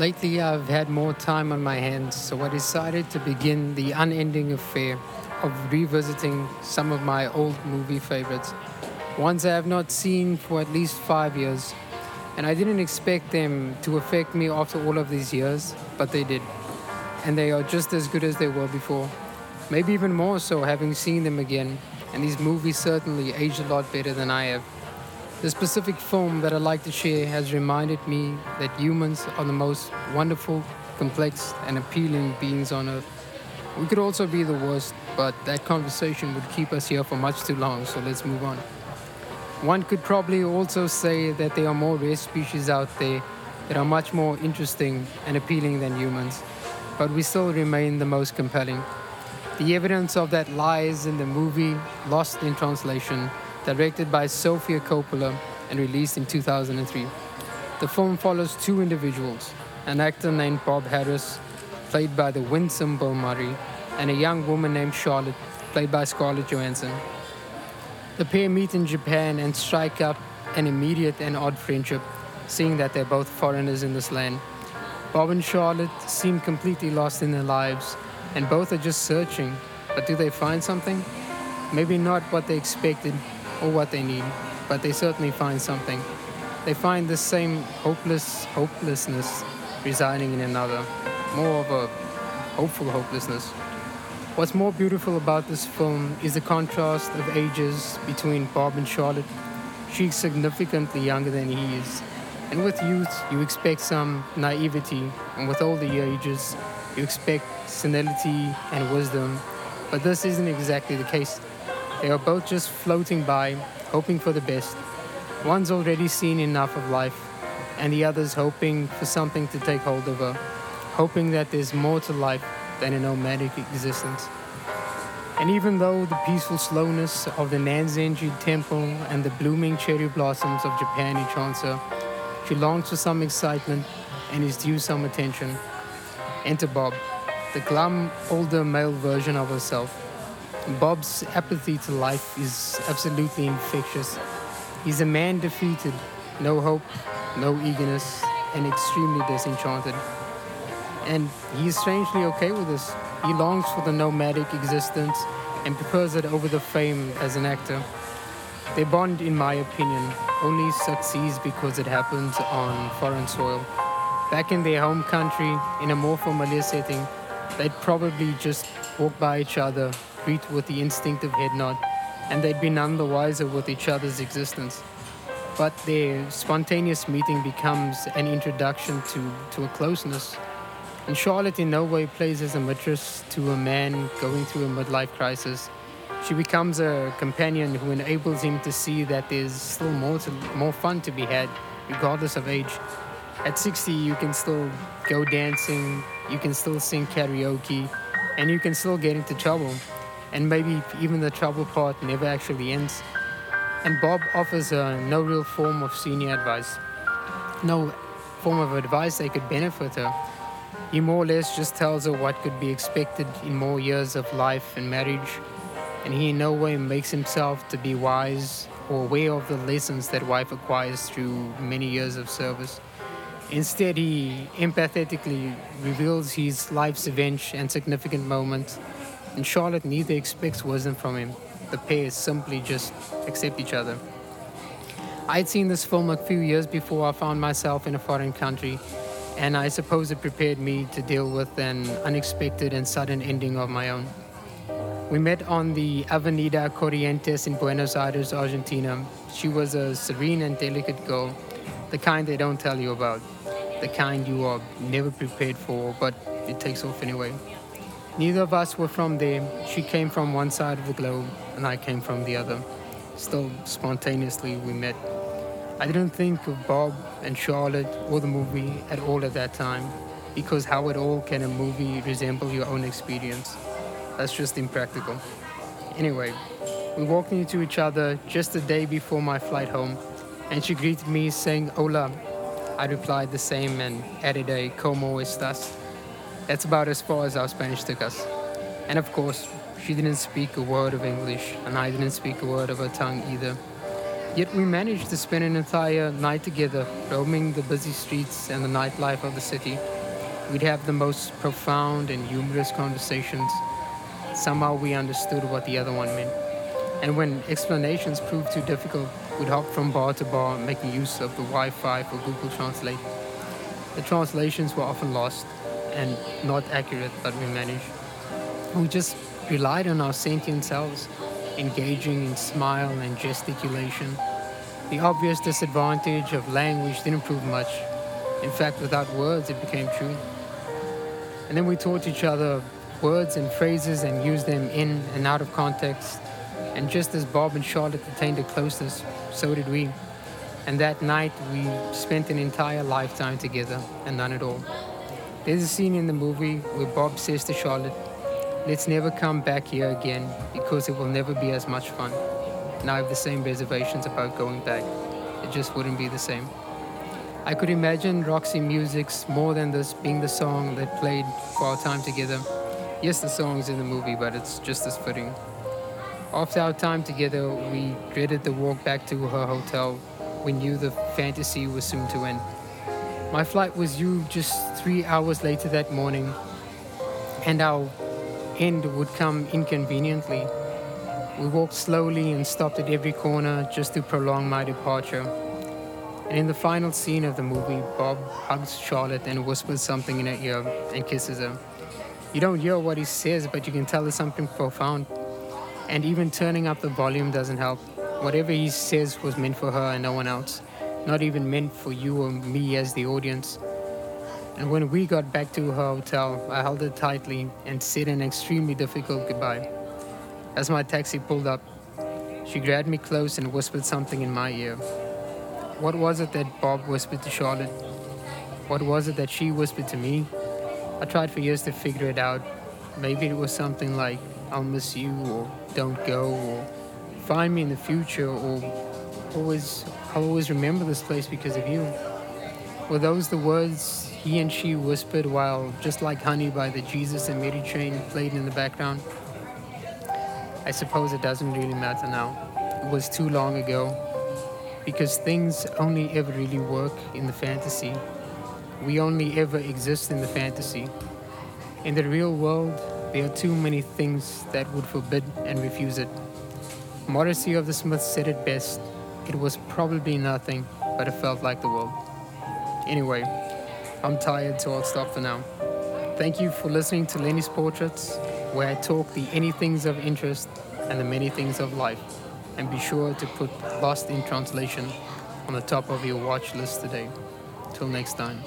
Lately, I've had more time on my hands, so I decided to begin the unending affair of revisiting some of my old movie favorites, ones I have not seen for at least five years. And I didn't expect them to affect me after all of these years, but they did. And they are just as good as they were before. Maybe even more so having seen them again. And these movies certainly age a lot better than I have. The specific film that I'd like to share has reminded me that humans are the most wonderful, complex, and appealing beings on earth. We could also be the worst, but that conversation would keep us here for much too long, so let's move on. One could probably also say that there are more rare species out there that are much more interesting and appealing than humans, but we still remain the most compelling. The evidence of that lies in the movie Lost in Translation directed by Sofia Coppola and released in 2003. The film follows two individuals an actor named Bob Harris, played by the winsome Bill Murray, and a young woman named Charlotte, played by Scarlett Johansson. The pair meet in Japan and strike up an immediate and odd friendship, seeing that they're both foreigners in this land. Bob and Charlotte seem completely lost in their lives, and both are just searching. But do they find something? Maybe not what they expected, or what they need, but they certainly find something. They find the same hopeless hopelessness residing in another, more of a hopeful hopelessness. What's more beautiful about this film is the contrast of ages between Bob and Charlotte. She's significantly younger than he is. And with youth, you expect some naivety, and with older ages, you expect senility and wisdom. But this isn't exactly the case. They are both just floating by, hoping for the best. One's already seen enough of life, and the other's hoping for something to take hold of her, hoping that there's more to life than a nomadic existence. And even though the peaceful slowness of the Nanzenji temple and the blooming cherry blossoms of Japan enchants her, she longs for some excitement and is due some attention. Enter Bob, the glum, older male version of herself Bob's apathy to life is absolutely infectious. He's a man defeated, no hope, no eagerness, and extremely disenchanted. And he is strangely okay with this. He longs for the nomadic existence and prefers it over the fame as an actor. Their bond, in my opinion, only succeeds because it happens on foreign soil. Back in their home country, in a more familiar setting, they'd probably just walk by each other with the instinctive head nod, and they'd be none the wiser with each other's existence. But their spontaneous meeting becomes an introduction to, to a closeness. And Charlotte in no way plays as a mistress to a man going through a midlife crisis. She becomes a companion who enables him to see that there's still more, to, more fun to be had, regardless of age. At 60, you can still go dancing, you can still sing karaoke, and you can still get into trouble and maybe even the trouble part never actually ends. And Bob offers her no real form of senior advice, no form of advice that could benefit her. He more or less just tells her what could be expected in more years of life and marriage, and he in no way makes himself to be wise or aware of the lessons that wife acquires through many years of service. Instead, he empathetically reveals his life's events and significant moments in Charlotte, neither expects wisdom from him. The pair simply just accept each other. I had seen this film a few years before I found myself in a foreign country, and I suppose it prepared me to deal with an unexpected and sudden ending of my own. We met on the Avenida Corrientes in Buenos Aires, Argentina. She was a serene and delicate girl, the kind they don't tell you about, the kind you are never prepared for, but it takes off anyway. Neither of us were from there. She came from one side of the globe, and I came from the other. Still, spontaneously, we met. I didn't think of Bob and Charlotte or the movie at all at that time, because how at all can a movie resemble your own experience? That's just impractical. Anyway, we walked into each other just the day before my flight home, and she greeted me saying, Hola. I replied the same and added a Como estas? That's about as far as our Spanish took us. And of course, she didn't speak a word of English, and I didn't speak a word of her tongue either. Yet we managed to spend an entire night together, roaming the busy streets and the nightlife of the city. We'd have the most profound and humorous conversations. Somehow we understood what the other one meant. And when explanations proved too difficult, we'd hop from bar to bar, making use of the Wi Fi for Google Translate. The translations were often lost and not accurate, but we managed. We just relied on our sentient selves, engaging in smile and gesticulation. The obvious disadvantage of language didn't prove much. In fact, without words, it became true. And then we taught each other words and phrases and used them in and out of context. And just as Bob and Charlotte attained a closeness, so did we. And that night, we spent an entire lifetime together and none at all. There's a scene in the movie where Bob says to Charlotte, Let's never come back here again because it will never be as much fun. And I have the same reservations about going back. It just wouldn't be the same. I could imagine Roxy Music's More Than This being the song that played for our time together. Yes, the song's in the movie, but it's just as fitting. After our time together, we dreaded the walk back to her hotel. We knew the fantasy was soon to end. My flight was due just three hours later that morning, and our end would come inconveniently. We walked slowly and stopped at every corner just to prolong my departure. And in the final scene of the movie, Bob hugs Charlotte and whispers something in her ear and kisses her. You don't hear what he says, but you can tell it's something profound. And even turning up the volume doesn't help. Whatever he says was meant for her and no one else, not even meant for you or me as the audience. And when we got back to her hotel, I held her tightly and said an extremely difficult goodbye. As my taxi pulled up, she grabbed me close and whispered something in my ear. What was it that Bob whispered to Charlotte? What was it that she whispered to me? I tried for years to figure it out. Maybe it was something like, I'll miss you, or don't go, or find me in the future, or always, I'll always remember this place because of you. Were those the words he and she whispered while Just Like Honey by the Jesus and Mary Chain played in the background? I suppose it doesn't really matter now. It was too long ago, because things only ever really work in the fantasy. We only ever exist in the fantasy. In the real world, there are too many things that would forbid and refuse it. Morrissey of the Smiths said it best it was probably nothing, but it felt like the world. Anyway, I'm tired, so I'll stop for now. Thank you for listening to Lenny's Portraits, where I talk the anythings of interest and the many things of life. And be sure to put Lost in Translation on the top of your watch list today. Till next time.